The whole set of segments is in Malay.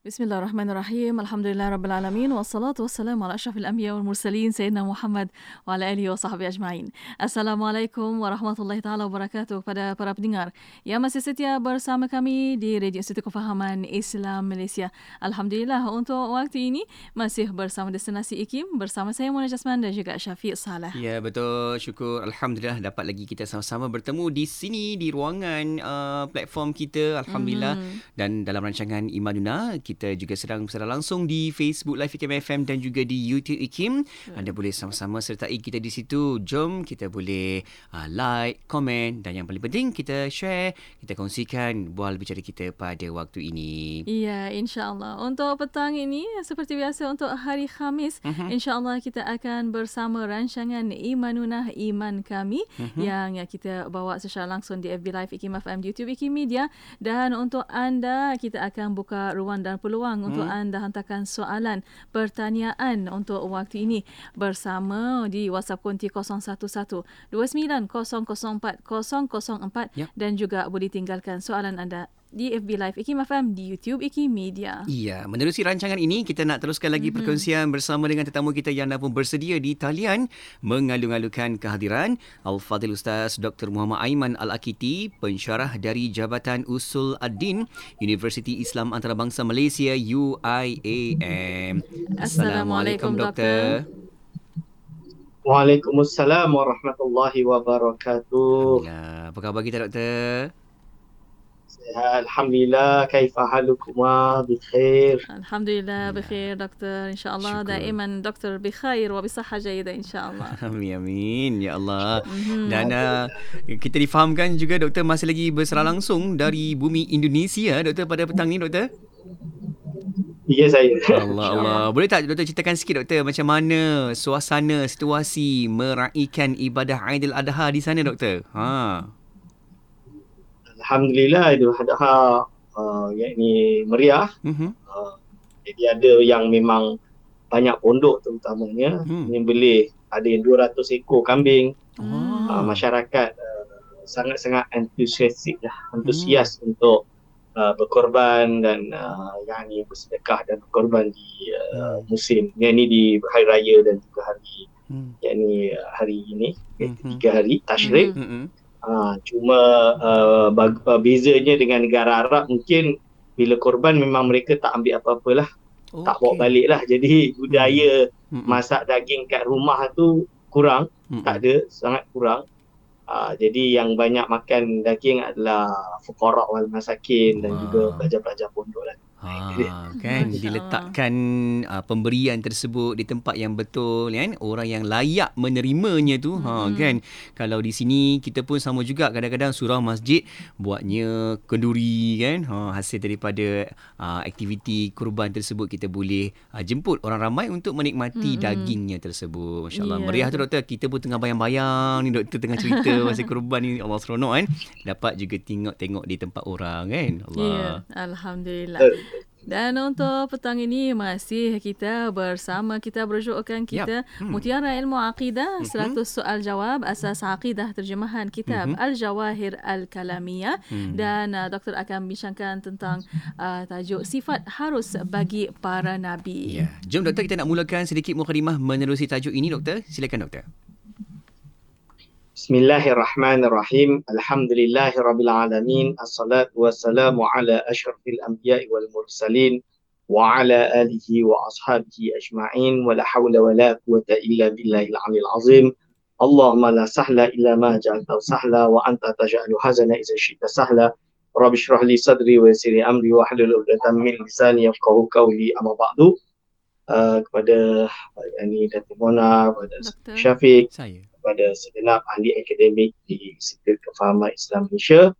Bismillahirrahmanirrahim. Alhamdulillah Rabbil Alamin. Wassalatu wassalamu ala ashrafil anbiya wal mursalin Sayyidina Muhammad wa ala alihi wa sahbihi ajma'in. Assalamualaikum warahmatullahi taala wabarakatuh kepada para pendengar yang masih setia bersama kami di Radio Institut Kefahaman Islam Malaysia. Alhamdulillah untuk waktu ini masih bersama Destinasi IKIM bersama saya Mona Jasman dan juga Syafiq Salah. Ya betul. Syukur Alhamdulillah dapat lagi kita sama-sama bertemu di sini di ruangan uh, platform kita. Alhamdulillah. Mm-hmm. Dan dalam rancangan Imanuna kita juga sedang secara langsung di Facebook Live IKIM FM dan juga di YouTube IKIM. Hmm. Anda boleh sama-sama sertai kita di situ. Jom kita boleh uh, like, komen dan yang paling penting kita share, kita kongsikan bual bicara kita pada waktu ini. Iya, insya-Allah. Untuk petang ini seperti biasa untuk hari Khamis, uh-huh. insya-Allah kita akan bersama rancangan Imanunah Iman Kami uh-huh. yang kita bawa secara langsung di FB Live IKIM FM YouTube IKIM Media dan untuk anda kita akan buka ruang dan peluang hmm. untuk anda hantarkan soalan pertanyaan untuk waktu ini bersama di WhatsApp konti 011 29 004 004 ya. dan juga boleh tinggalkan soalan anda di FB Live Ikim FM di YouTube Ikim Media. Iya, menerusi rancangan ini kita nak teruskan lagi mm-hmm. perkongsian bersama dengan tetamu kita yang dah pun bersedia di talian mengalu-alukan kehadiran Al-Fadhil Ustaz Dr. Muhammad Aiman Al-Akiti, pensyarah dari Jabatan Usul Ad-Din Universiti Islam Antarabangsa Malaysia UIAM. Assalamualaikum, Doktor. Waalaikumsalam warahmatullahi wabarakatuh. Apa khabar kita, Doktor? Alhamdulillah, kaifa halukuma bikhair. Alhamdulillah bikhair doktor. Insyaallah daiman doktor bikhair wa bisahha jayyida insyaallah. Amin amin ya Allah. Mm-hmm. Dan uh, kita difahamkan juga doktor masih lagi berserah langsung dari bumi Indonesia doktor pada petang ni doktor. Ya saya. Allah Allah. Boleh tak doktor ceritakan sikit doktor macam mana suasana situasi meraihkan ibadah Aidil Adha di sana doktor? Ha. Alhamdulillah Idul Adha uh, yakni meriah. Mm-hmm. Uh, jadi ada yang memang banyak pondok terutamanya mm. yang boleh ada yang 200 ekor kambing. Oh. Uh, masyarakat uh, sangat-sangat antusiastik lah, antusias mm. untuk uh, berkorban dan uh, yang ini bersedekah dan berkorban di uh, mm. musim yang ini di hari raya dan juga hari mm. yang ini uh, hari ini mm-hmm. tiga hari Tashrik. Mm-hmm. Ha, cuma uh, bag- uh, bezanya dengan negara Arab mungkin bila korban memang mereka tak ambil apa-apalah. Okay. Tak bawa balik lah. Jadi budaya hmm. masak daging kat rumah tu kurang. Hmm. Tak ada. Sangat kurang. Uh, jadi yang banyak makan daging adalah fukarak wal masakin dan juga pelajar-pelajar pondok lah. Ha, kan? Diletakkan uh, pemberian tersebut di tempat yang betul kan? Orang yang layak menerimanya tu ha, hmm. ha kan? Kalau di sini kita pun sama juga. Kadang-kadang surau masjid buatnya kenduri kan? Ha, hasil daripada uh, aktiviti kurban tersebut kita boleh uh, jemput orang ramai untuk menikmati hmm. dagingnya tersebut. Masyaallah yeah. meriah tu doktor? Kita pun tengah bayang-bayang ni doktor tengah cerita masa kurban ni. Allah seronok kan? Dapat juga tengok-tengok di tempat orang kan? Allah. Yeah. alhamdulillah dan untuk petang ini masih kita bersama kita berjukkan kita yep. hmm. Mutiara Ilmu Aqidah mm-hmm. 100 soal jawab asas aqidah terjemahan kitab mm-hmm. Al-Jawahir Al-Kalamiyah mm-hmm. dan uh, doktor akan bincangkan tentang uh, tajuk sifat harus bagi para nabi. Ya. Yeah. Jom doktor kita nak mulakan sedikit mukadimah menerusi tajuk ini doktor. Silakan doktor. بسم الله الرحمن الرحيم الحمد لله رب العالمين الصلاة والسلام على أشرف الأنبياء والمرسلين وعلى آله وأصحابه أجمعين ولا حول ولا قوة إلا بالله العلي العظيم اللهم لا سهل إلا ما جعلته سهلا وأنت تجعل حزن إذا شئت سهلا رب اشرح لي صدري ويسر لي أمري واحلل عقدة من لساني يفقهوا قولي أما بعد uh, kepada yani Datuk Mona, kepada Syafiq, saya Kepada segenap ahli akademik di Institut Kefahaman Islam Malaysia.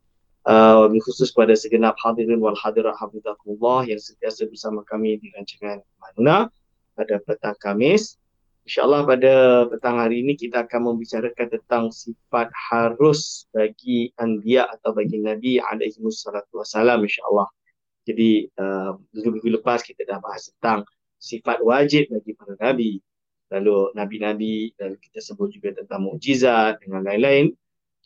Uh, khusus kepada segenap hadirin wal hadirat hafizakumullah yang sentiasa bersama kami di rancangan Manuna pada petang Kamis. InsyaAllah pada petang hari ini kita akan membicarakan tentang sifat harus bagi anbiya atau bagi Nabi alaihi wassalatu wassalam insyaAllah. Jadi uh, minggu lepas kita dah bahas tentang sifat wajib bagi para Nabi lalu nabi-nabi dan kita sebut juga tentang mukjizat dengan lain-lain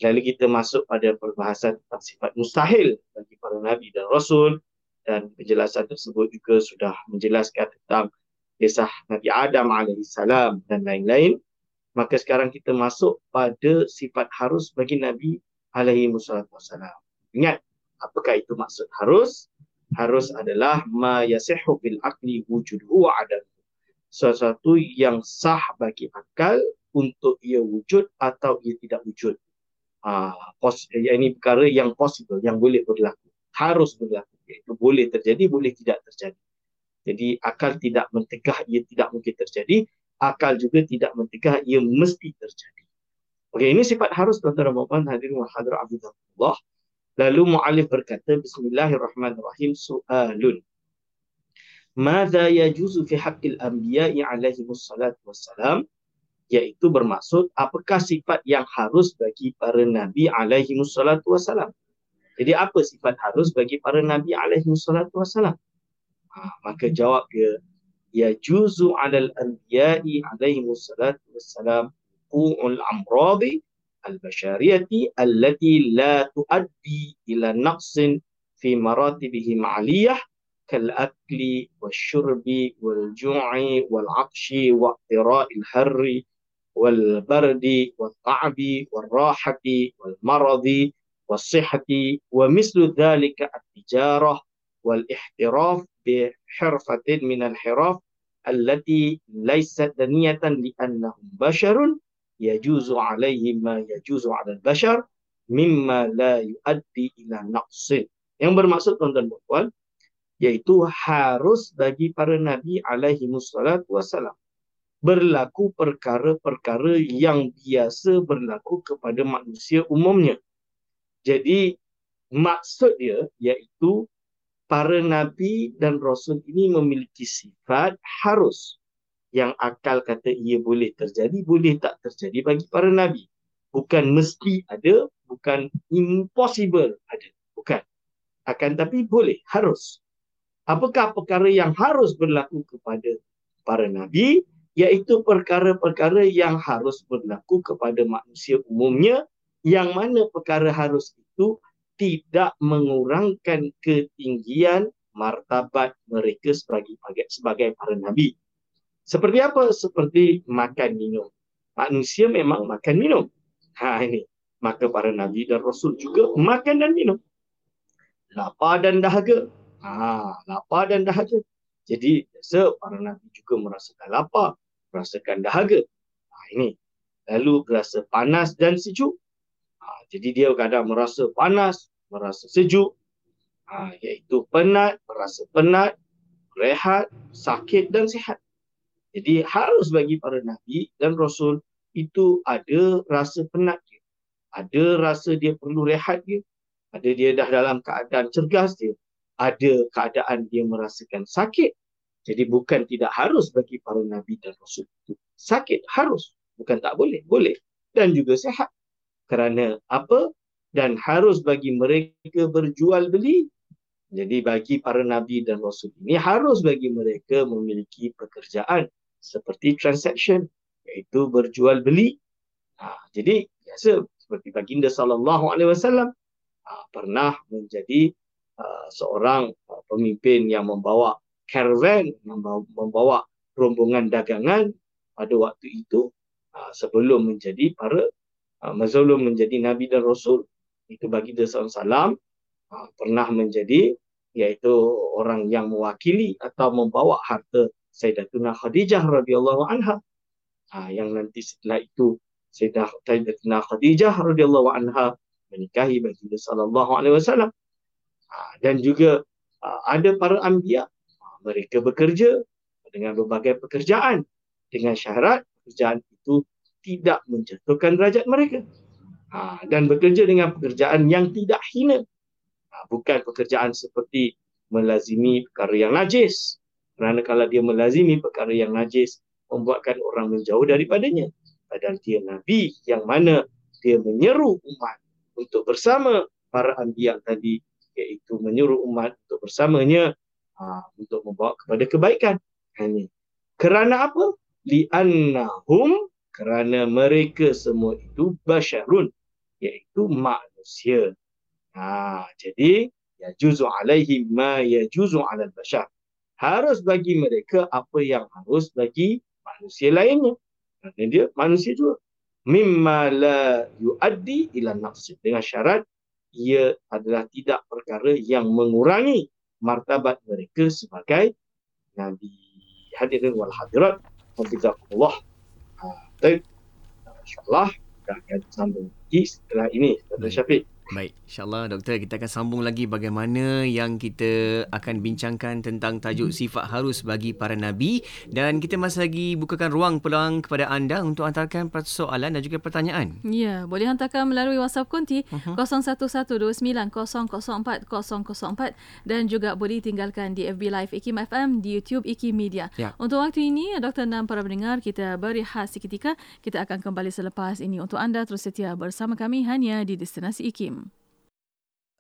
lalu kita masuk pada perbahasan tentang sifat mustahil bagi para nabi dan rasul dan penjelasan tersebut juga sudah menjelaskan tentang kisah Nabi Adam alaihissalam dan lain-lain maka sekarang kita masuk pada sifat harus bagi Nabi alaihi wasallam. Ingat, apakah itu maksud harus? Harus adalah ma yasihu bil aqli wujuduhu wa adam. Sesuatu yang sah bagi akal untuk ia wujud atau ia tidak wujud. Ah, pos, ini perkara yang possible, yang boleh berlaku. Harus berlaku. Itu boleh terjadi, boleh tidak terjadi. Jadi akal tidak mentegah, ia tidak mungkin terjadi akal juga tidak mencegah ia mesti terjadi. Okey, ini sifat harus tuan-tuan dan puan hadirin wa hadirat. Lalu muallif berkata bismillahirrahmanirrahim su'alun. Mada yajuzu fi haqqil anbiya'i alaihi wassalatu wassalam iaitu bermaksud apakah sifat yang harus bagi para nabi alaihi wassalatu wassalam. Jadi apa sifat harus bagi para nabi alaihi wassalatu wassalam? Ha, maka jawab dia ya juzu alal anbiya'i alaihi wassalatu wassalam qul amradi al-bashariyati allati la tuaddi ila naqsin fi maratibihim 'aliyah كالأكل والشرب والجوع والعطش واقتراء الحر والبرد والتعب والراحة والمرض والصحة ومثل ذلك التجارة والاحتراف بحرفة من الحراف التي ليست دنية لأنهم بشر يجوز عليهم ما يجوز على البشر مما لا يؤدي إلى نقص. Yang bermaksud tuan-tuan dan puan yaitu harus bagi para nabi alaihi wassalatu wassalam. Berlaku perkara-perkara yang biasa berlaku kepada manusia umumnya. Jadi maksud dia iaitu para nabi dan rasul ini memiliki sifat harus. Yang akal kata ia boleh terjadi boleh tak terjadi bagi para nabi. Bukan mesti ada bukan impossible ada. Bukan. Akan tapi boleh harus apakah perkara yang harus berlaku kepada para nabi iaitu perkara-perkara yang harus berlaku kepada manusia umumnya yang mana perkara harus itu tidak mengurangkan ketinggian martabat mereka sebagai sebagai para nabi. Seperti apa? Seperti makan minum. Manusia memang makan minum. Ha ini. Maka para nabi dan rasul juga makan dan minum. Lapar dan dahaga. Ha, lapar dan dahaga. Jadi biasa para nabi juga merasakan lapar, merasakan dahaga. Ha ini. Lalu rasa panas dan sejuk. Ha, jadi dia kadang merasa panas, merasa sejuk, ha, iaitu penat, merasa penat, rehat, sakit dan sihat. Jadi harus bagi para Nabi dan Rasul itu ada rasa penat dia. Ada rasa dia perlu rehat dia. Ada dia dah dalam keadaan cergas dia. Ada keadaan dia merasakan sakit. Jadi bukan tidak harus bagi para Nabi dan Rasul itu. Sakit harus. Bukan tak boleh. Boleh. Dan juga sehat. Kerana apa? dan harus bagi mereka berjual beli. Jadi bagi para nabi dan rasul ini harus bagi mereka memiliki pekerjaan seperti transaction iaitu berjual beli. Ha, jadi biasa seperti baginda wasallam ha, pernah menjadi uh, seorang uh, pemimpin yang membawa caravan membawa, membawa rombongan dagangan pada waktu itu uh, sebelum menjadi para uh, sebelum menjadi nabi dan rasul. Itu bagi dia salam uh, pernah menjadi iaitu orang yang mewakili atau membawa harta Sayyidatuna Khadijah radhiyallahu anha. Uh, yang nanti setelah itu Sayyidatuna Khadijah radhiyallahu anha menikahi baginda sallallahu alaihi wasallam dan juga uh, ada para anbiya uh, mereka bekerja dengan berbagai pekerjaan dengan syarat pekerjaan itu tidak menjatuhkan derajat mereka ha, dan bekerja dengan pekerjaan yang tidak hina. Ha, bukan pekerjaan seperti melazimi perkara yang najis. Kerana kalau dia melazimi perkara yang najis, membuatkan orang menjauh daripadanya. Padahal dia Nabi yang mana dia menyeru umat untuk bersama para anbiya tadi iaitu menyuruh umat untuk bersamanya ha, untuk membawa kepada kebaikan. Ini. Kerana apa? Li'annahum kerana mereka semua itu basyarun iaitu manusia. Ha, jadi yajuzu alaihim ma yajuzu alal bashar. Harus bagi mereka apa yang harus bagi manusia lainnya. Dan dia manusia juga. Mimma la yuaddi ila nafsi. Dengan syarat ia adalah tidak perkara yang mengurangi martabat mereka sebagai Nabi. Hadirin wal hadirat. Alhamdulillah. Baik. InsyaAllah kita akan sambung lagi setelah ini. Dr. Syafiq. Baik, insyaAllah doktor kita akan sambung lagi bagaimana yang kita akan bincangkan tentang tajuk sifat harus bagi para Nabi dan kita masih lagi bukakan ruang peluang kepada anda untuk hantarkan persoalan dan juga pertanyaan. Ya, boleh hantarkan melalui WhatsApp Kunti uh-huh. 011290400404 dan juga boleh tinggalkan di FB Live IKIM FM, di YouTube IKIM Media. Ya. Untuk waktu ini, Dr. Nam para pendengar, kita berehat seketika. Kita akan kembali selepas ini untuk anda terus setia bersama kami hanya di Destinasi IKIM.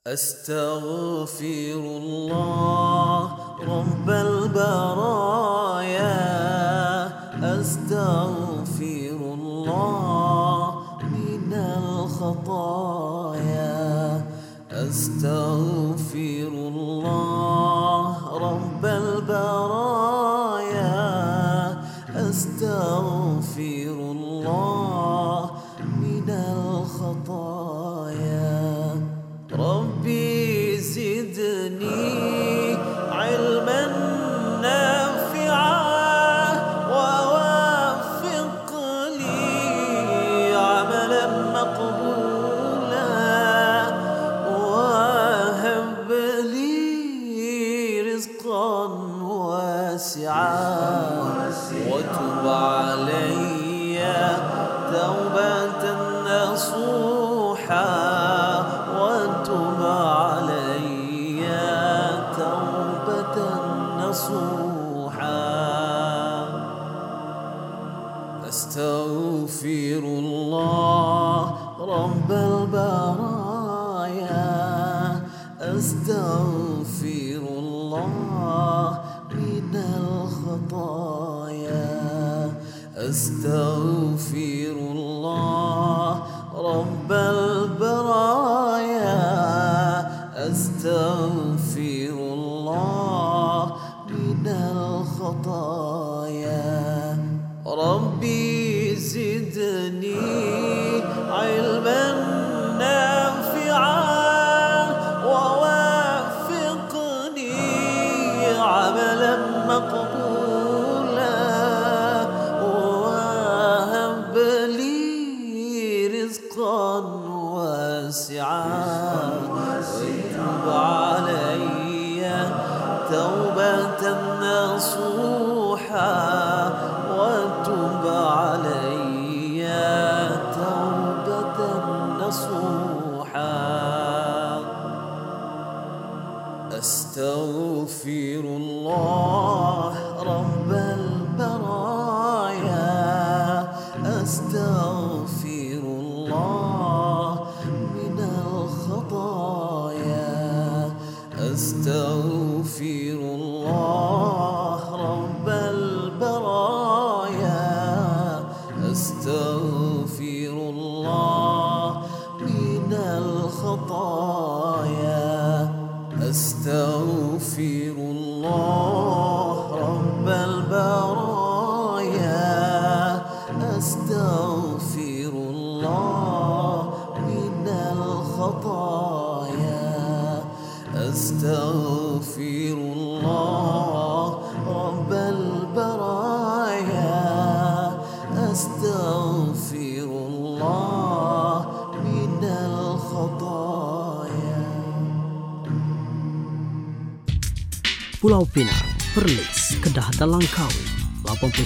أستغفر الله رب البرايا. أستغفر الله من الخطايا. أستغفر الله رب البرايا. تب علي توبة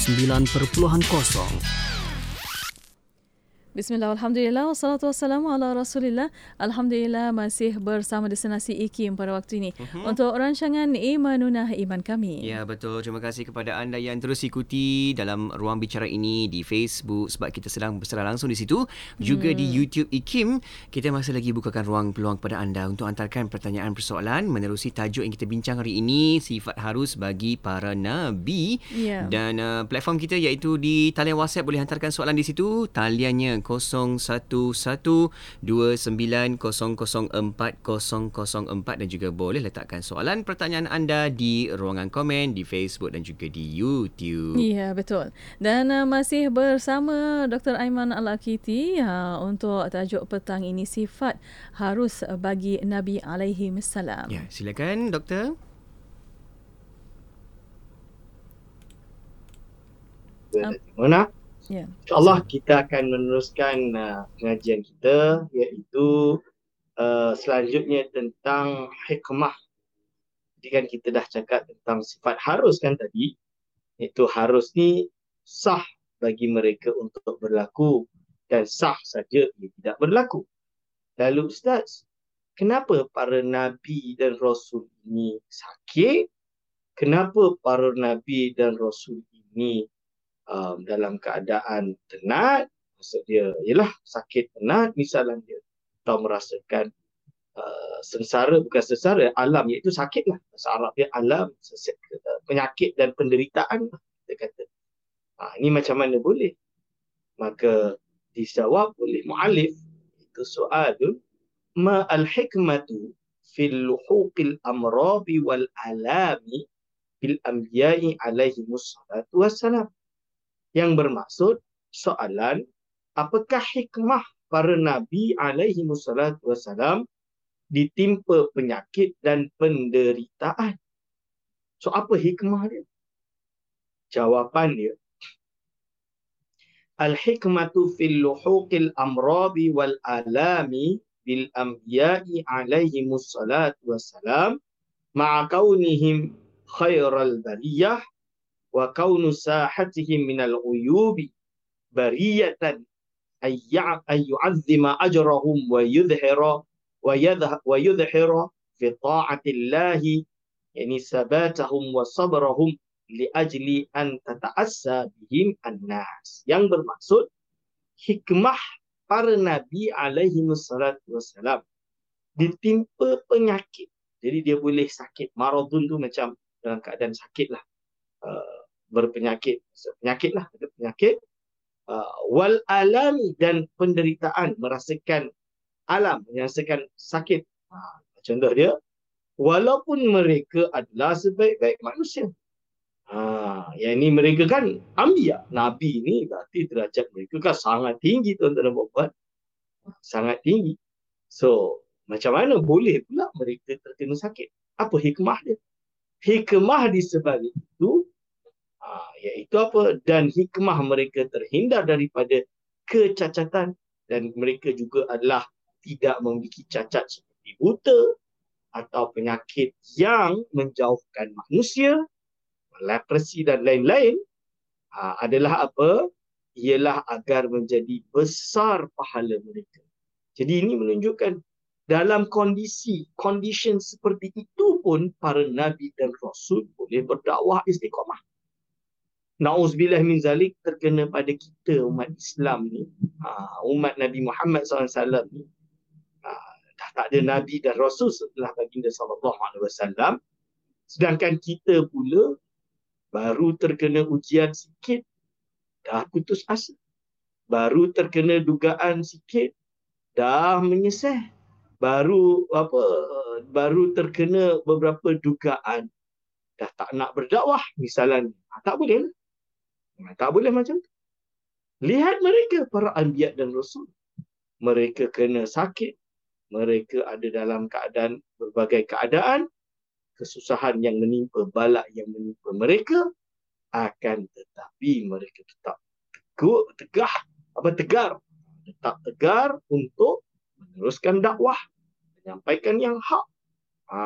89.0 Bismillah, Alhamdulillah, wassalatu wassalamu ala rasulillah. Alhamdulillah masih bersama destinasi IKIM pada waktu ini. Uh-huh. Untuk rancangan Imanunah Iman Kami. Ya, betul. Terima kasih kepada anda yang terus ikuti dalam ruang bicara ini di Facebook sebab kita sedang bersecara langsung di situ. Juga hmm. di YouTube IKIM. Kita masih lagi bukakan ruang peluang kepada anda untuk hantarkan pertanyaan persoalan menerusi tajuk yang kita bincang hari ini, sifat harus bagi para Nabi. Yeah. Dan uh, platform kita iaitu di talian WhatsApp boleh hantarkan soalan di situ. Taliannya dan juga boleh letakkan soalan pertanyaan anda di ruangan komen di Facebook dan juga di YouTube. Ya, betul. Dan uh, masih bersama Dr. Aiman Al-Akiti uh, untuk tajuk petang ini sifat harus bagi Nabi alaihi salam. Ya, silakan doktor. Mana? Ya. InsyaAllah kita akan meneruskan uh, pengajian kita iaitu uh, selanjutnya tentang hikmah. Jadi kan kita dah cakap tentang sifat harus kan tadi. Itu harus ni sah bagi mereka untuk berlaku dan sah saja ia tidak berlaku. Lalu Ustaz, kenapa para Nabi dan Rasul ini sakit? Kenapa para Nabi dan Rasul ini um, dalam keadaan tenat maksud dia ialah sakit tenat misalnya dia atau merasakan uh, sengsara bukan sengsara alam iaitu sakitlah bahasa Arab dia alam penyakit dan penderitaan lah, kita kata. Ha, ini macam mana boleh? Maka dijawab oleh muallif itu soal ma al hikmatu fil luhuqil amrabi wal alami bil anbiya'i alaihi wassalam yang bermaksud soalan apakah hikmah para nabi alaihi wassalatu wassalam ditimpa penyakit dan penderitaan. So apa hikmah dia? Jawapan dia Al-hikmatu fil luhuqil amrabi wal alami bil anbiya'i alaihi wassalatu wassalam ma'a kaunihim khairal bariyah wa kaunu sahatihim min al-uyubi bariyatan ay yu'azzima ajrahum wa yudhhira wa yudhhira fi ta'ati Allah yani sabatahum wa sabrahum li ajli an tata'assa bihim an-nas. Yang bermaksud hikmah para nabi alaihi wassalatu wassalam ditimpa penyakit. Jadi dia boleh sakit. Maradun tu macam dalam keadaan sakit lah uh, berpenyakit penyakit lah penyakit uh, wal alami dan penderitaan merasakan alam merasakan sakit uh, contoh dia walaupun mereka adalah sebaik-baik manusia Ha, yang ini mereka kan ambil Nabi ni berarti derajat mereka kan sangat tinggi tuan-tuan dan puan Sangat tinggi. So, macam mana boleh pula mereka terkena sakit? Apa hikmah dia? Hikmah di sebalik itu Ha, iaitu apa? Dan hikmah mereka terhindar daripada kecacatan dan mereka juga adalah tidak memiliki cacat seperti buta atau penyakit yang menjauhkan manusia, leprosy dan lain-lain ha, adalah apa? Ialah agar menjadi besar pahala mereka. Jadi ini menunjukkan dalam kondisi, condition seperti itu pun para Nabi dan Rasul boleh berdakwah istiqamah. Nauzubillah min zalik terkena pada kita umat Islam ni, ha, umat Nabi Muhammad SAW ni, ha, dah tak ada Nabi dan Rasul setelah baginda wasallam. Sedangkan kita pula baru terkena ujian sikit, dah putus asa. Baru terkena dugaan sikit, dah menyesal. Baru apa baru terkena beberapa dugaan dah tak nak berdakwah misalnya ha, tak boleh lah. Tak boleh macam tu. Lihat mereka para anbiya dan rasul. Mereka kena sakit. Mereka ada dalam keadaan berbagai keadaan. Kesusahan yang menimpa, balak yang menimpa mereka. Akan tetapi mereka tetap teguh, tegah, apa tegar. Tetap tegar untuk meneruskan dakwah. Menyampaikan yang hak. Ha,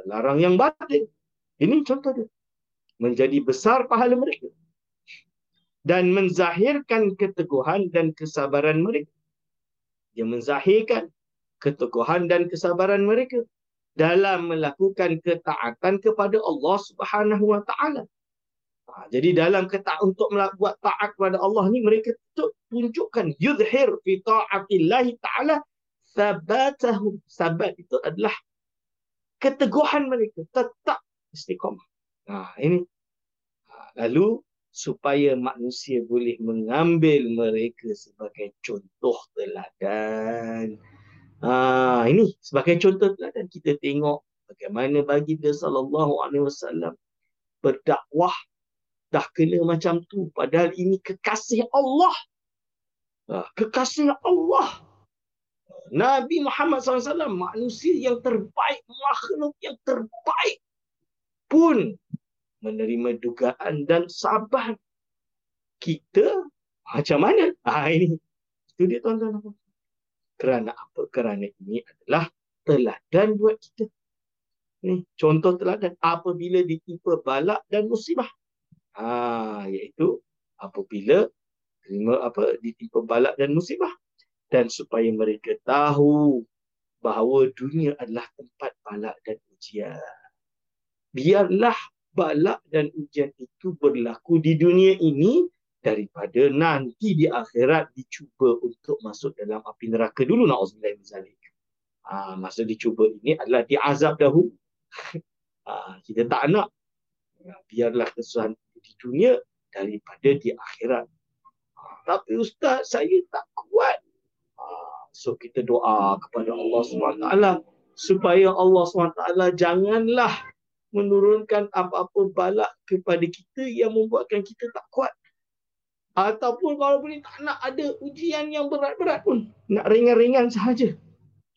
melarang yang batin. Ini contoh dia. Menjadi besar pahala mereka dan menzahirkan keteguhan dan kesabaran mereka. Dia menzahirkan keteguhan dan kesabaran mereka dalam melakukan ketaatan kepada Allah Subhanahu Wa Taala. Ha, jadi dalam ketaatan untuk buat taat kepada Allah ni mereka tunjukkan yudhir fi taatillahi taala sabatahum. Sabat itu adalah keteguhan mereka tetap istiqamah. Ha, ini. Ha, lalu supaya manusia boleh mengambil mereka sebagai contoh teladan. Ha, ini sebagai contoh teladan kita tengok bagaimana baginda sallallahu alaihi wasallam berdakwah dah kena macam tu padahal ini kekasih Allah. Ha, kekasih Allah. Nabi Muhammad SAW manusia yang terbaik, makhluk yang terbaik pun menerima dugaan dan sabar. Kita macam mana? Ha, ini. Itu dia tuan-tuan. Kerana apa? Kerana ini adalah teladan buat kita. Ni contoh teladan apabila ditimpa balak dan musibah. Ha, iaitu apabila terima apa ditimpa balak dan musibah dan supaya mereka tahu bahawa dunia adalah tempat balak dan ujian. Biarlah balak dan ujian itu berlaku di dunia ini daripada nanti di akhirat dicuba untuk masuk dalam api neraka dulu na'udzubillah min zalik. Ha, masa dicuba ini adalah diazab dahulu. Ha, kita tak nak. Biarlah kesusahan di dunia daripada di akhirat. Ha, tapi Ustaz, saya tak kuat So kita doa kepada Allah SWT supaya Allah SWT janganlah menurunkan apa-apa balak kepada kita yang membuatkan kita tak kuat. Ataupun kalau boleh tak nak ada ujian yang berat-berat pun. Nak ringan-ringan sahaja.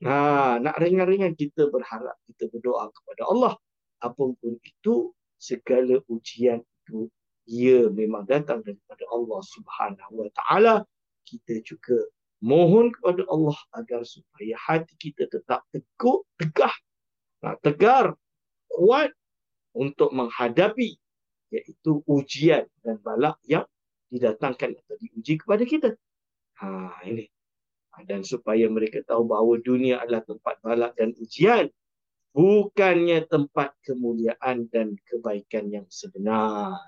Ha, nak ringan-ringan kita berharap, kita berdoa kepada Allah. Apapun itu, segala ujian itu, ia memang datang daripada Allah Subhanahu Wa Taala. Kita juga mohon kepada Allah agar supaya hati kita tetap teguh, tegah, tegar, kuat untuk menghadapi iaitu ujian dan balak yang didatangkan atau diuji kepada kita. Ha, ini. Ha, dan supaya mereka tahu bahawa dunia adalah tempat balak dan ujian. Bukannya tempat kemuliaan dan kebaikan yang sebenar.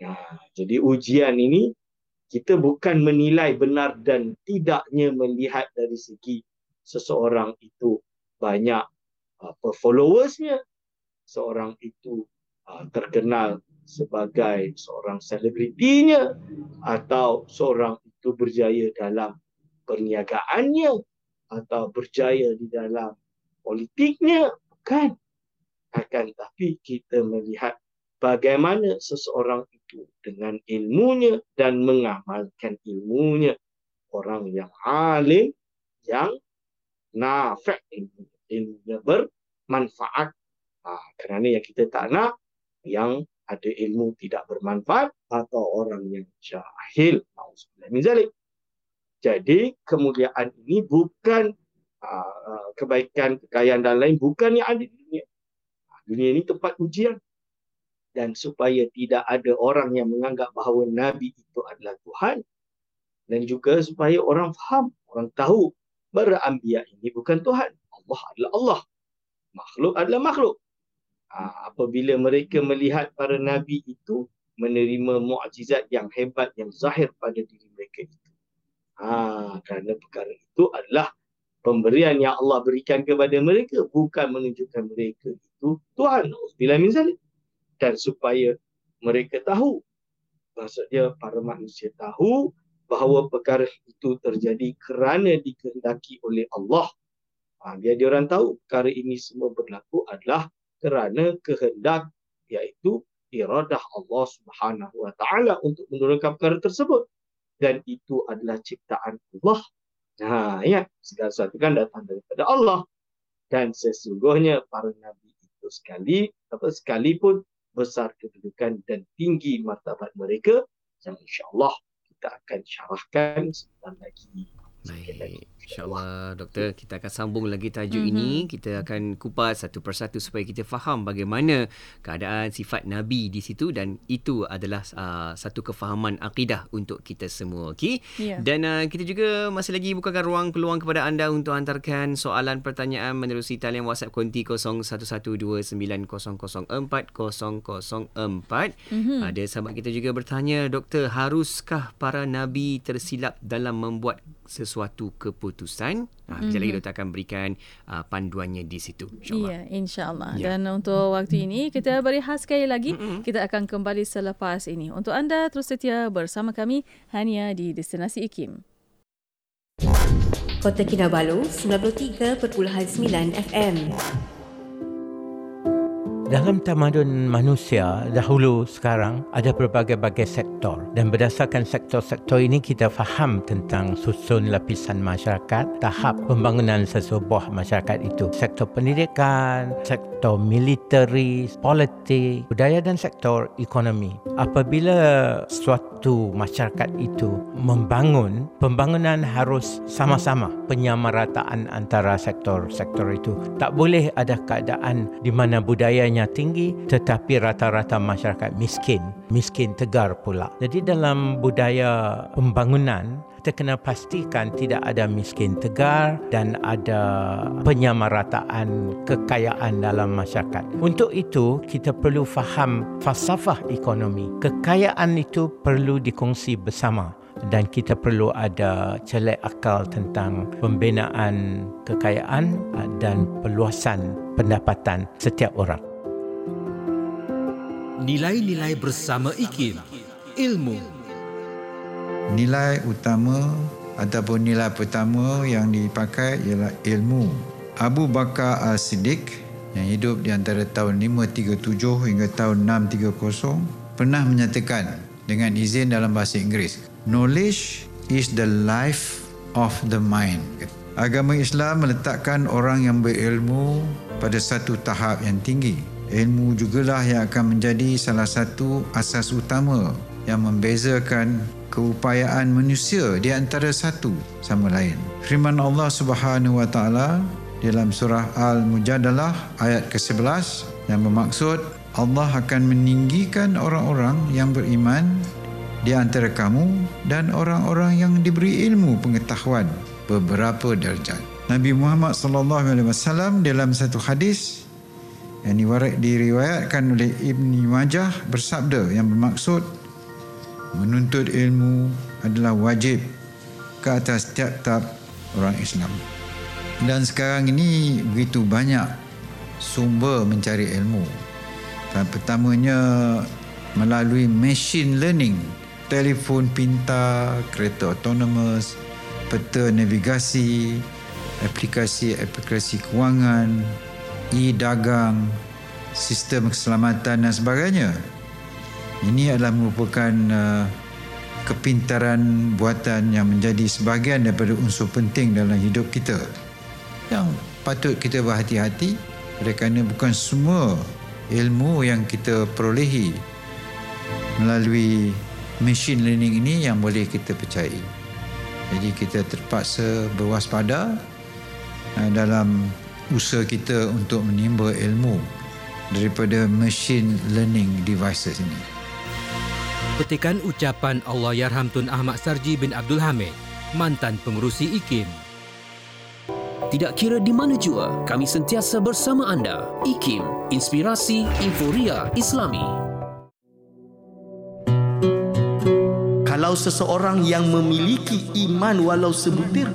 Ha, jadi ujian ini kita bukan menilai benar dan tidaknya melihat dari segi seseorang itu banyak apa followersnya seorang itu uh, terkenal sebagai seorang selebritinya atau seorang itu berjaya dalam perniagaannya atau berjaya di dalam politiknya bukan akan tapi kita melihat bagaimana seseorang itu dengan ilmunya dan mengamalkan ilmunya. Orang yang alim, yang nafek ilmunya, bermanfaat. Ha, kerana yang kita tak nak, yang ada ilmu tidak bermanfaat atau orang yang jahil. Jadi kemuliaan ini bukan uh, kebaikan, kekayaan dan lain bukan yang ada di dunia. Dunia ini tempat ujian dan supaya tidak ada orang yang menganggap bahawa Nabi itu adalah Tuhan dan juga supaya orang faham, orang tahu bahawa Anbiya ini bukan Tuhan. Allah adalah Allah. Makhluk adalah makhluk. Ha, apabila mereka melihat para Nabi itu menerima mukjizat yang hebat, yang zahir pada diri mereka itu. Ha, kerana perkara itu adalah pemberian yang Allah berikan kepada mereka bukan menunjukkan mereka itu Tuhan. Bila misalnya dan supaya mereka tahu maksudnya para manusia tahu bahawa perkara itu terjadi kerana dikehendaki oleh Allah. Ha, biar dia orang tahu perkara ini semua berlaku adalah kerana kehendak iaitu iradah Allah Subhanahu Wa Taala untuk menurunkan perkara tersebut dan itu adalah ciptaan Allah. Nah, ya, segala sesuatu kan datang daripada Allah dan sesungguhnya para nabi itu sekali apa sekalipun besar kedudukan dan tinggi martabat mereka yang insyaAllah kita akan syarahkan sebentar lagi. Baik. InsyaAllah doktor kita akan sambung lagi tajuk mm-hmm. ini. Kita akan kupas satu persatu supaya kita faham bagaimana keadaan sifat Nabi di situ dan itu adalah uh, satu kefahaman akidah untuk kita semua. Okay? Yeah. Dan uh, kita juga masih lagi bukakan ruang peluang kepada anda untuk hantarkan soalan pertanyaan menerusi talian WhatsApp konti 011290040004. Mm-hmm. Ada sahabat kita juga bertanya, Doktor, haruskah para Nabi tersilap dalam membuat sesuatu keputusan? Keputusan. Ha, kejap lagi doktor akan berikan uh, panduannya di situ. InsyaAllah. Ya, insyaAllah. Ya. Dan untuk waktu ini, kita berehat sekali lagi. Mm-hmm. Kita akan kembali selepas ini. Untuk anda, terus setia bersama kami hanya di Destinasi IKIM. Kota Kinabalu 93.9 FM. Dalam tamadun manusia dahulu sekarang ada berbagai-bagai sektor dan berdasarkan sektor-sektor ini kita faham tentang susun lapisan masyarakat, tahap pembangunan sesebuah masyarakat itu. Sektor pendidikan, sektor militeri, politik, budaya dan sektor ekonomi. Apabila suatu masyarakat itu membangun, pembangunan harus sama-sama penyamarataan antara sektor-sektor itu. Tak boleh ada keadaan di mana budayanya tinggi tetapi rata-rata masyarakat miskin, miskin tegar pula. Jadi dalam budaya pembangunan kita kena pastikan tidak ada miskin tegar dan ada penyamarataan kekayaan dalam masyarakat. Untuk itu, kita perlu faham falsafah ekonomi. Kekayaan itu perlu dikongsi bersama dan kita perlu ada celek akal tentang pembinaan kekayaan dan perluasan pendapatan setiap orang. Nilai-nilai bersama IKIM Ilmu Nilai utama ataupun nilai pertama yang dipakai ialah ilmu. Abu Bakar As-Siddiq yang hidup di antara tahun 537 hingga tahun 630 pernah menyatakan dengan izin dalam bahasa Inggeris, knowledge is the life of the mind. Agama Islam meletakkan orang yang berilmu pada satu tahap yang tinggi. Ilmu jugalah yang akan menjadi salah satu asas utama yang membezakan keupayaan manusia di antara satu sama lain. Firman Allah Subhanahu wa taala dalam surah Al-Mujadalah ayat ke-11 yang bermaksud Allah akan meninggikan orang-orang yang beriman di antara kamu dan orang-orang yang diberi ilmu pengetahuan beberapa darjat. Nabi Muhammad sallallahu alaihi wasallam dalam satu hadis yang diriwayatkan oleh Ibni Majah bersabda yang bermaksud menuntut ilmu adalah wajib ke atas tiap-tiap orang Islam. Dan sekarang ini begitu banyak sumber mencari ilmu. Dan pertamanya melalui machine learning, telefon pintar, kereta autonomous, peta navigasi, aplikasi-aplikasi kewangan, e-dagang, sistem keselamatan dan sebagainya. Ini adalah merupakan uh, kepintaran buatan yang menjadi sebahagian daripada unsur penting dalam hidup kita. Yang patut kita berhati-hati kerana bukan semua ilmu yang kita perolehi melalui machine learning ini yang boleh kita percayai. Jadi kita terpaksa berwaspada uh, dalam usaha kita untuk menimba ilmu daripada machine learning devices ini. Petikan ucapan Allahyarham Tun Ahmad Sarji bin Abdul Hamid Mantan pengurusi IKIM Tidak kira di mana jua, kami sentiasa bersama anda. IKIM, Inspirasi Inforia Islami. Kalau seseorang yang memiliki iman walau sebutir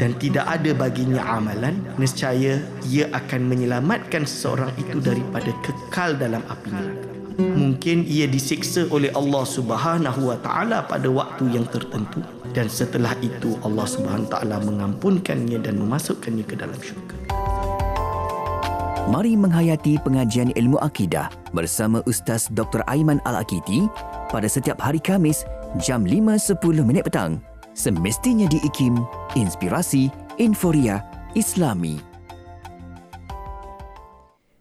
dan tidak ada baginya amalan, nescaya ia akan menyelamatkan seseorang itu daripada kekal dalam api neraka. Mungkin ia disiksa oleh Allah Subhanahu wa taala pada waktu yang tertentu dan setelah itu Allah Subhanahu wa taala mengampunkannya dan memasukkannya ke dalam syurga. Mari menghayati pengajian ilmu akidah bersama Ustaz Dr. Aiman Al-Akiti pada setiap hari Kamis jam 5.10 minit petang. Semestinya di IKIM, Inspirasi Inforia Islami.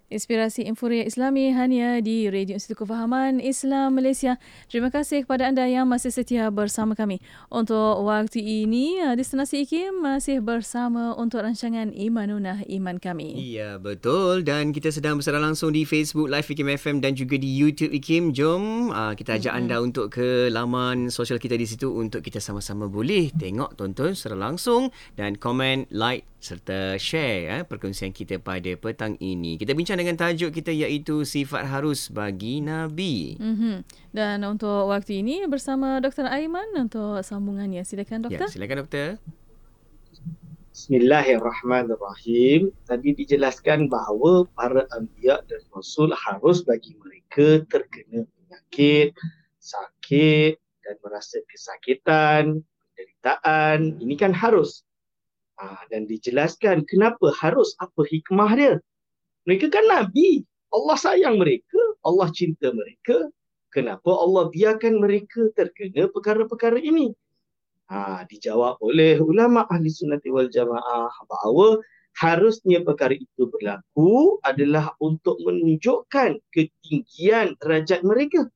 Inspirasi Inforia Islami hanya di Radio Institut Kefahaman Islam Malaysia. Terima kasih kepada anda yang masih setia bersama kami. Untuk waktu ini, uh, Destinasi IKIM masih bersama untuk rancangan Imanunah Iman kami. Ya, betul. Dan kita sedang bersiaran langsung di Facebook Live IKIM FM dan juga di YouTube IKIM. Jom uh, kita ajak mm-hmm. anda untuk ke laman sosial kita di situ untuk kita sama-sama boleh tengok, tonton secara langsung dan komen, like serta share eh, perkongsian kita pada petang ini. Kita bincang dengan tajuk kita iaitu sifat harus bagi Nabi. Mm-hmm. Dan untuk waktu ini bersama Dr. Aiman untuk sambungannya. Silakan doktor. Ya, silakan doktor. Bismillahirrahmanirrahim. Tadi dijelaskan bahawa para anbiya dan rasul harus bagi mereka terkena penyakit, sakit dan merasa kesakitan, penderitaan. Ini kan harus. Ha, dan dijelaskan kenapa harus, apa hikmah dia. Mereka kan Nabi. Allah sayang mereka. Allah cinta mereka. Kenapa Allah biarkan mereka terkena perkara-perkara ini? Ha, dijawab oleh ulama ahli sunnati wal jamaah bahawa harusnya perkara itu berlaku adalah untuk menunjukkan ketinggian derajat mereka.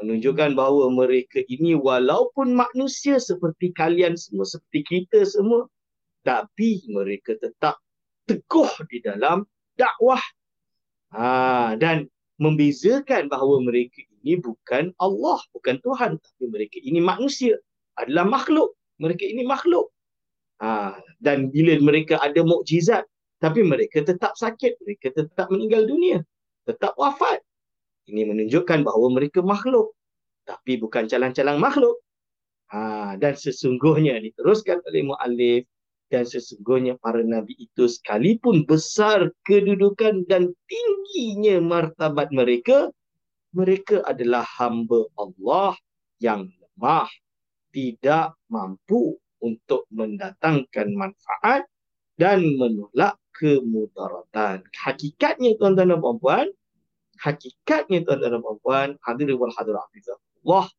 Menunjukkan bahawa mereka ini walaupun manusia seperti kalian semua, seperti kita semua, tapi mereka tetap teguh di dalam dakwah. Ha, dan membezakan bahawa mereka ini bukan Allah, bukan Tuhan, tapi mereka ini manusia adalah makhluk. Mereka ini makhluk. Ha, dan bila mereka ada mukjizat, tapi mereka tetap sakit, mereka tetap meninggal dunia, tetap wafat. Ini menunjukkan bahawa mereka makhluk. Tapi bukan calang-calang makhluk. Ha, dan sesungguhnya diteruskan oleh mu'alif dan sesungguhnya para nabi itu sekalipun besar kedudukan dan tingginya martabat mereka, mereka adalah hamba Allah yang lemah tidak mampu untuk mendatangkan manfaat dan menolak kemudaratan. Hakikatnya tuan-tuan dan puan-puan, hakikatnya tuan-tuan dan puan-puan, hadirin wal hadirat Allah,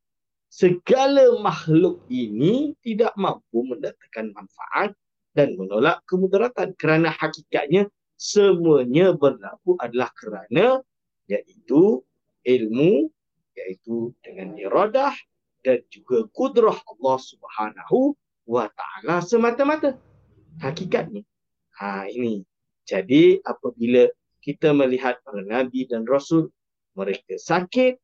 segala makhluk ini tidak mampu mendatangkan manfaat dan menolak kemudaratan kerana hakikatnya semuanya berlaku adalah kerana iaitu ilmu iaitu dengan iradah dan juga kudrah Allah Subhanahu wa taala semata-mata. Hakikatnya. Ha ini. Jadi apabila kita melihat para nabi dan rasul mereka sakit,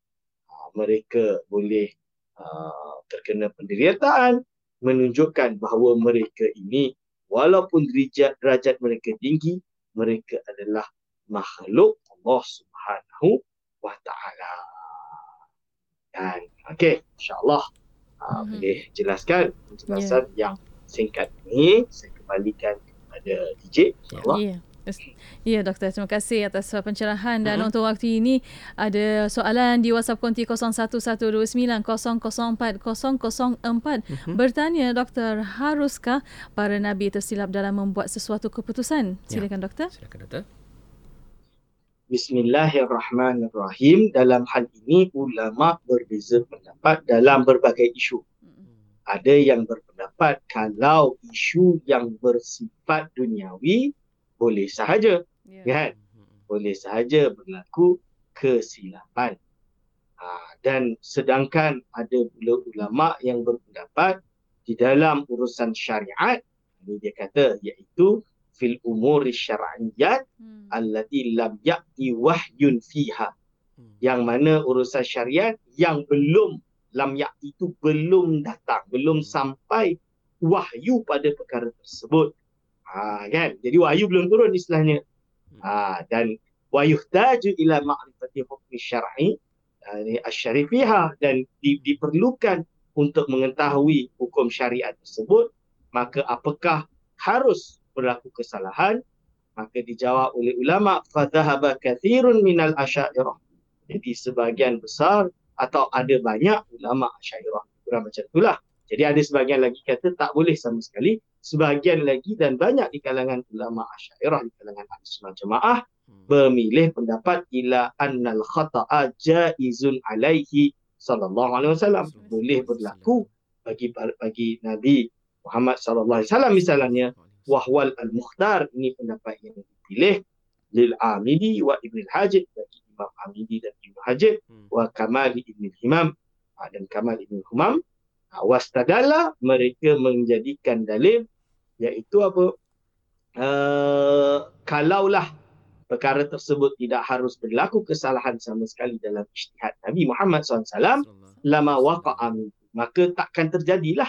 ha, mereka boleh uh, terkena penderitaan menunjukkan bahawa mereka ini walaupun derajat derajat mereka tinggi, mereka adalah makhluk Allah Subhanahu wa taala. Dan okey, insya-Allah uh, mm-hmm. boleh jelaskan penjelasan yeah. yang singkat ini saya kembalikan kepada DJ insya-Allah. Yeah. Ya doktor, terima kasih atas pencerahan dan uh-huh. untuk waktu ini ada soalan di WhatsApp konti 0112900404 uh-huh. bertanya doktor, haruskah para nabi tersilap dalam membuat sesuatu keputusan? Ya. Silakan ya. doktor. Silakan doktor. Bismillahirrahmanirrahim. Dalam hal ini ulama berbeza pendapat dalam berbagai isu. Ada yang berpendapat kalau isu yang bersifat duniawi boleh sahaja. Yeah. Kan? Boleh sahaja berlaku kesilapan. Ha, dan sedangkan ada pula ulama yang berpendapat di dalam urusan syariat, ini dia kata iaitu fil umur syar'iyyat hmm. allati lam ya'ti wahyun fiha hmm. yang mana urusan syariat yang belum lam ya'ti itu belum datang belum hmm. sampai wahyu pada perkara tersebut ha kan? Jadi wahyu belum turun istilahnya. Ha dan wahyu taju ila ma'rifati hukmi syar'i ini asyarifiha dan di, diperlukan untuk mengetahui hukum syariat tersebut maka apakah harus berlaku kesalahan? Maka dijawab oleh ulama fadhahaba kathirun minal asyairah jadi sebahagian besar atau ada banyak ulama asyairah kurang macam itulah. Jadi ada sebahagian lagi kata tak boleh sama sekali sebahagian lagi dan banyak di kalangan ulama asyairah di kalangan ahli jemaah hmm. bermilih pendapat ila annal khata'a jaizun alaihi sallallahu alaihi wasallam. Boleh berlaku bagi bagi nabi Muhammad sallallahu alaihi wasallam misalnya. Wahwal al-mukhtar ini pendapat yang dipilih lil amidi wa ibn al-hajid bagi imam amidi dan ibn hajid hmm. wa kamal ibn himam. Ha, dan kamal ibn humam wastadala mereka menjadikan dalil iaitu apa? Uh, kalaulah perkara tersebut tidak harus berlaku kesalahan sama sekali dalam ijtihad Nabi Muhammad SAW lama waqa'a maka takkan terjadilah.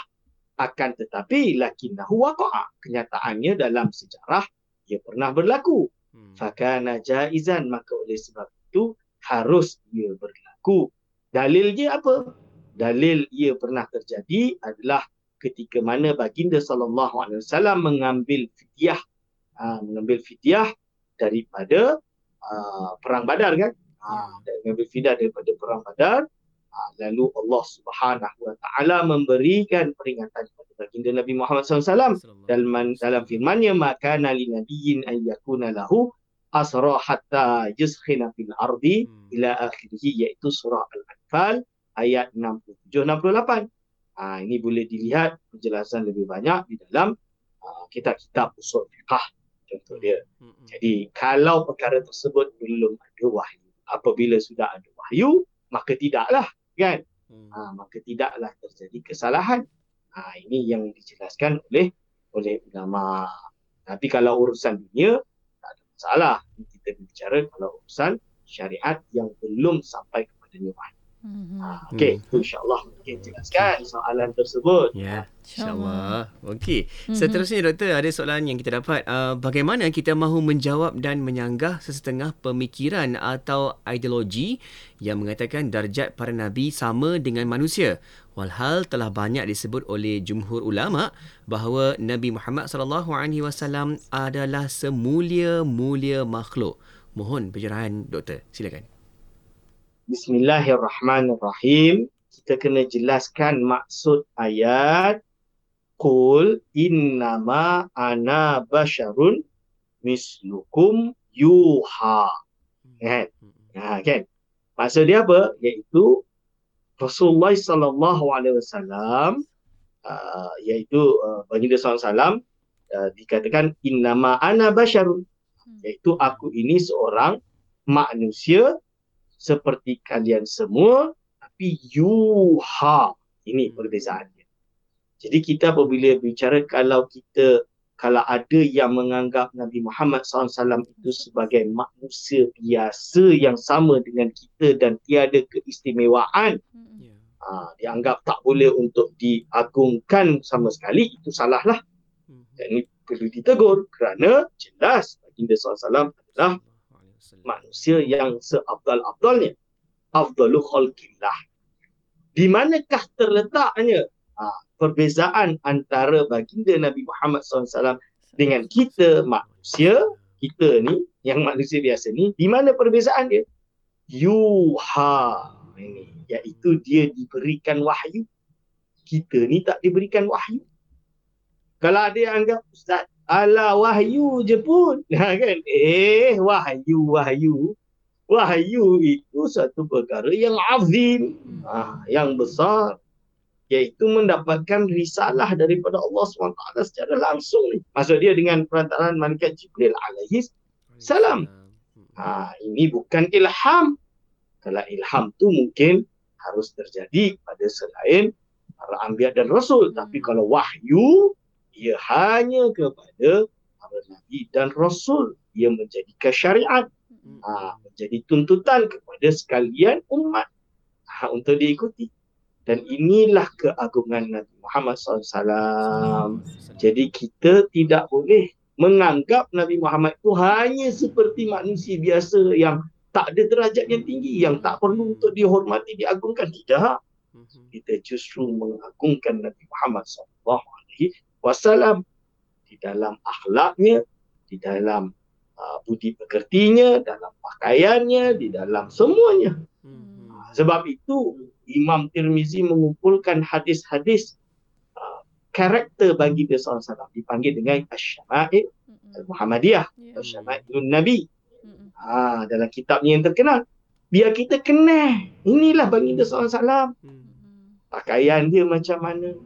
Akan tetapi lakinnahu waqa'a. Kenyataannya dalam sejarah ia pernah berlaku. Hmm. fakana jaizan. Maka oleh sebab itu harus ia berlaku. Dalilnya apa dalil ia pernah terjadi adalah ketika mana baginda sallallahu alaihi wasallam mengambil fidyah uh, mengambil fidyah daripada uh, perang Badar kan? Uh, mengambil fidyah daripada perang Badar uh, lalu Allah Subhanahu wa taala memberikan peringatan kepada baginda Nabi Muhammad SAW dalam dalam firman-Nya maka nali nabiyyin an yakuna lahu asra hatta yuskhina fil ardi ila akhirih iaitu surah al-anfal ayat 67 68 Ha, ini boleh dilihat penjelasan lebih banyak di dalam uh, kitab-kitab usul fiqah contoh dia. Jadi kalau perkara tersebut belum ada wahyu, apabila sudah ada wahyu, maka tidaklah kan? Ha, maka tidaklah terjadi kesalahan. Ha, ini yang dijelaskan oleh oleh ulama. Tapi kalau urusan dunia tak ada masalah. Kita bicara kalau urusan syariat yang belum sampai kepada wahyu. Mm-hmm. Okey, hmm. insya-Allah mungkin jelaskan soalan tersebut. Ya, insya-Allah. Okey. Mm-hmm. Seterusnya doktor ada soalan yang kita dapat uh, bagaimana kita mahu menjawab dan menyanggah sesetengah pemikiran atau ideologi yang mengatakan darjat para nabi sama dengan manusia. Walhal telah banyak disebut oleh jumhur ulama bahawa Nabi Muhammad sallallahu alaihi wasallam adalah semulia-mulia makhluk. Mohon pencerahan doktor. Silakan. Bismillahirrahmanirrahim. Kita kena jelaskan maksud ayat Qul innama ana basyarun mislukum yuha. Kan? Ha, kan? Maksud dia apa? Iaitu Rasulullah sallallahu alaihi wasallam uh, iaitu uh, baginda sallallahu alaihi wasallam uh, dikatakan innama ana basyarun iaitu aku ini seorang manusia seperti kalian semua tapi yuha ini perbezaannya. Jadi kita apabila bicara kalau kita kalau ada yang menganggap Nabi Muhammad SAW itu sebagai manusia biasa yang sama dengan kita dan tiada keistimewaan ha, dianggap tak boleh untuk diagungkan sama sekali itu salahlah. Dan ini perlu ditegur kerana jelas baginda SAW adalah manusia yang seabdal-abdalnya. Afdalu khalqillah. Di manakah terletaknya ha, perbezaan antara baginda Nabi Muhammad SAW dengan kita manusia, kita ni, yang manusia biasa ni, di mana perbezaan dia? Yuha. Ini, iaitu dia diberikan wahyu. Kita ni tak diberikan wahyu. Kalau ada yang anggap, Ustaz, ala wahyu je pun. Ha, kan? Eh, wahyu, wahyu. Wahyu itu satu perkara yang azim, ha, yang besar. Iaitu mendapatkan risalah daripada Allah SWT secara langsung. Ni. Maksud dia dengan perantaraan Malaikat Jibril alaihi salam. Ha, ini bukan ilham. Kalau ilham tu mungkin harus terjadi pada selain para anbiya dan rasul. Tapi kalau wahyu, ia hanya kepada para nabi dan rasul. Ia menjadikan syariat. Ha, menjadi tuntutan kepada sekalian umat. Ha, untuk diikuti. Dan inilah keagungan Nabi Muhammad SAW. Jadi kita tidak boleh menganggap Nabi Muhammad itu hanya seperti manusia biasa yang tak ada derajat yang tinggi, yang tak perlu untuk dihormati, diagungkan. Tidak. Kita justru mengagungkan Nabi Muhammad SAW wasallam di dalam akhlaknya, di dalam uh, budi pekertinya, dalam pakaiannya, di dalam semuanya. Hmm. Sebab itu Imam Tirmizi mengumpulkan hadis-hadis uh, karakter bagi dia SAW dipanggil dengan Asyama'il Al-Muhammadiyah, yeah. Asyama'ilun Nabi. Ha, dalam kitabnya yang terkenal. Biar kita kenal. Inilah baginda SAW. Pakaian dia macam mana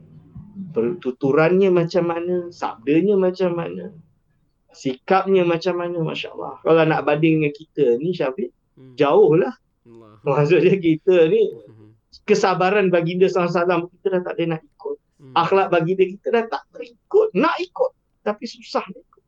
pertuturannya macam mana, sabdanya macam mana, sikapnya macam mana, Masya Allah. Kalau nak banding dengan kita ni, Syafiq, hmm. jauh lah. Maksudnya kita ni, hmm. kesabaran baginda SAW, kita dah tak ada nak ikut. Hmm. Akhlak baginda kita dah tak terikut, nak ikut. Tapi susah nak ikut.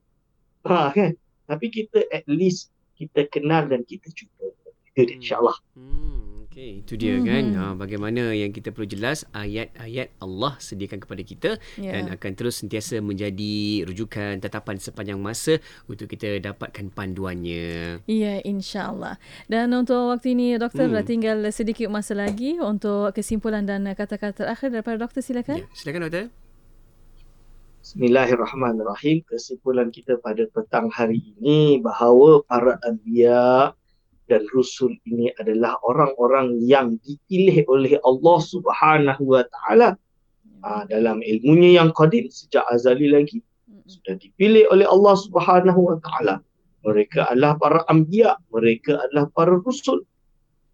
Ha, kan? Tapi kita at least, kita kenal dan kita cuba. Itu hmm. insyaAllah. Hmm. Okay, itu dia mm-hmm. kan uh, bagaimana yang kita perlu jelas ayat-ayat Allah sediakan kepada kita yeah. dan akan terus sentiasa menjadi rujukan tetapan sepanjang masa untuk kita dapatkan panduannya. Ya, yeah, insya-Allah. Dan untuk waktu ini doktor hmm. dah tinggal sedikit masa lagi untuk kesimpulan dan kata-kata terakhir daripada doktor silakan. Yeah, silakan doktor. Bismillahirrahmanirrahim. Kesimpulan kita pada petang hari ini bahawa para anbiya dan rusul ini adalah orang-orang yang dipilih oleh Allah Subhanahu wa taala uh, dalam ilmunya yang qadim sejak azali lagi sudah dipilih oleh Allah Subhanahu wa taala. Mereka adalah para anbiya, mereka adalah para rusul.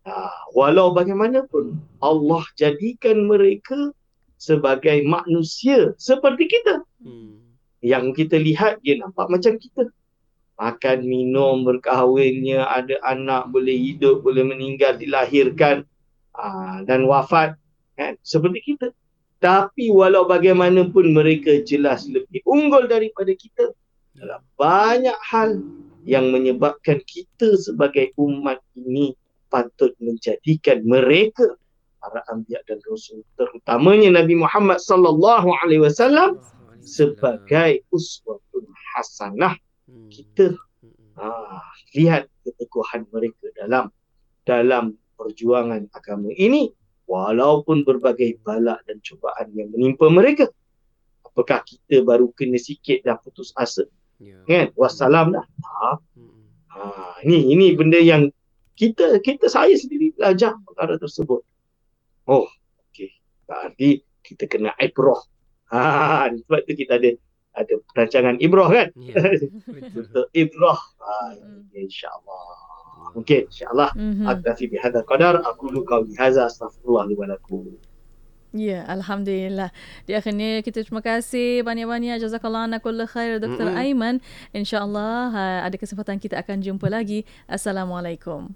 Uh, walau bagaimanapun Allah jadikan mereka sebagai manusia seperti kita. Hmm. Yang kita lihat dia nampak macam kita. Makan, minum, berkahwinnya, ada anak, boleh hidup, boleh meninggal, dilahirkan aa, dan wafat. Kan? Seperti kita. Tapi walau bagaimanapun mereka jelas lebih unggul daripada kita. Dalam banyak hal yang menyebabkan kita sebagai umat ini patut menjadikan mereka para anbiya dan rasul terutamanya Nabi Muhammad sallallahu alaihi wasallam sebagai uswatun hasanah kita ha, lihat keteguhan mereka dalam dalam perjuangan agama ini walaupun berbagai balak dan cubaan yang menimpa mereka apakah kita baru kena sikit dah putus asa yeah. kan wassalam dah ha. ha ini ini benda yang kita kita saya sendiri belajar perkara tersebut Oh, okey. Berarti kita kena ibrah. Ha, sebab tu kita ada ada perancangan ibrah kan? Ya. Untuk ibrah. Ha, insya-Allah. Okey, insya-Allah. Mm-hmm. Aktafi bihadza qadar aku lu qauli hadza astaghfirullah li wa lakum. Ya, Alhamdulillah. Di akhirnya kita terima kasih banyak-banyak. Jazakallah ana kulla khair Dr. Mm-hmm. Aiman. InsyaAllah ha, ada kesempatan kita akan jumpa lagi. Assalamualaikum.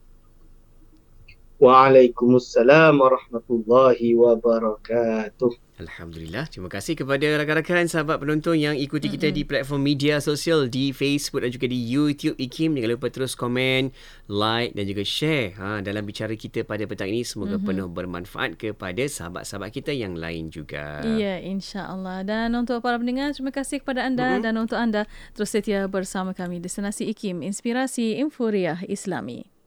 Waalaikumsalam warahmatullahi wabarakatuh. Alhamdulillah. Terima kasih kepada rakan-rakan sahabat penonton yang ikuti mm-hmm. kita di platform media sosial di Facebook dan juga di YouTube IKIM. Jangan lupa terus komen, like dan juga share ha, dalam bicara kita pada petang ini. Semoga mm-hmm. penuh bermanfaat kepada sahabat-sahabat kita yang lain juga. Ya, insya-Allah. Dan untuk para pendengar, terima kasih kepada anda mm-hmm. dan untuk anda terus setia bersama kami di Destinasi IKIM, Inspirasi Infuriah Islami.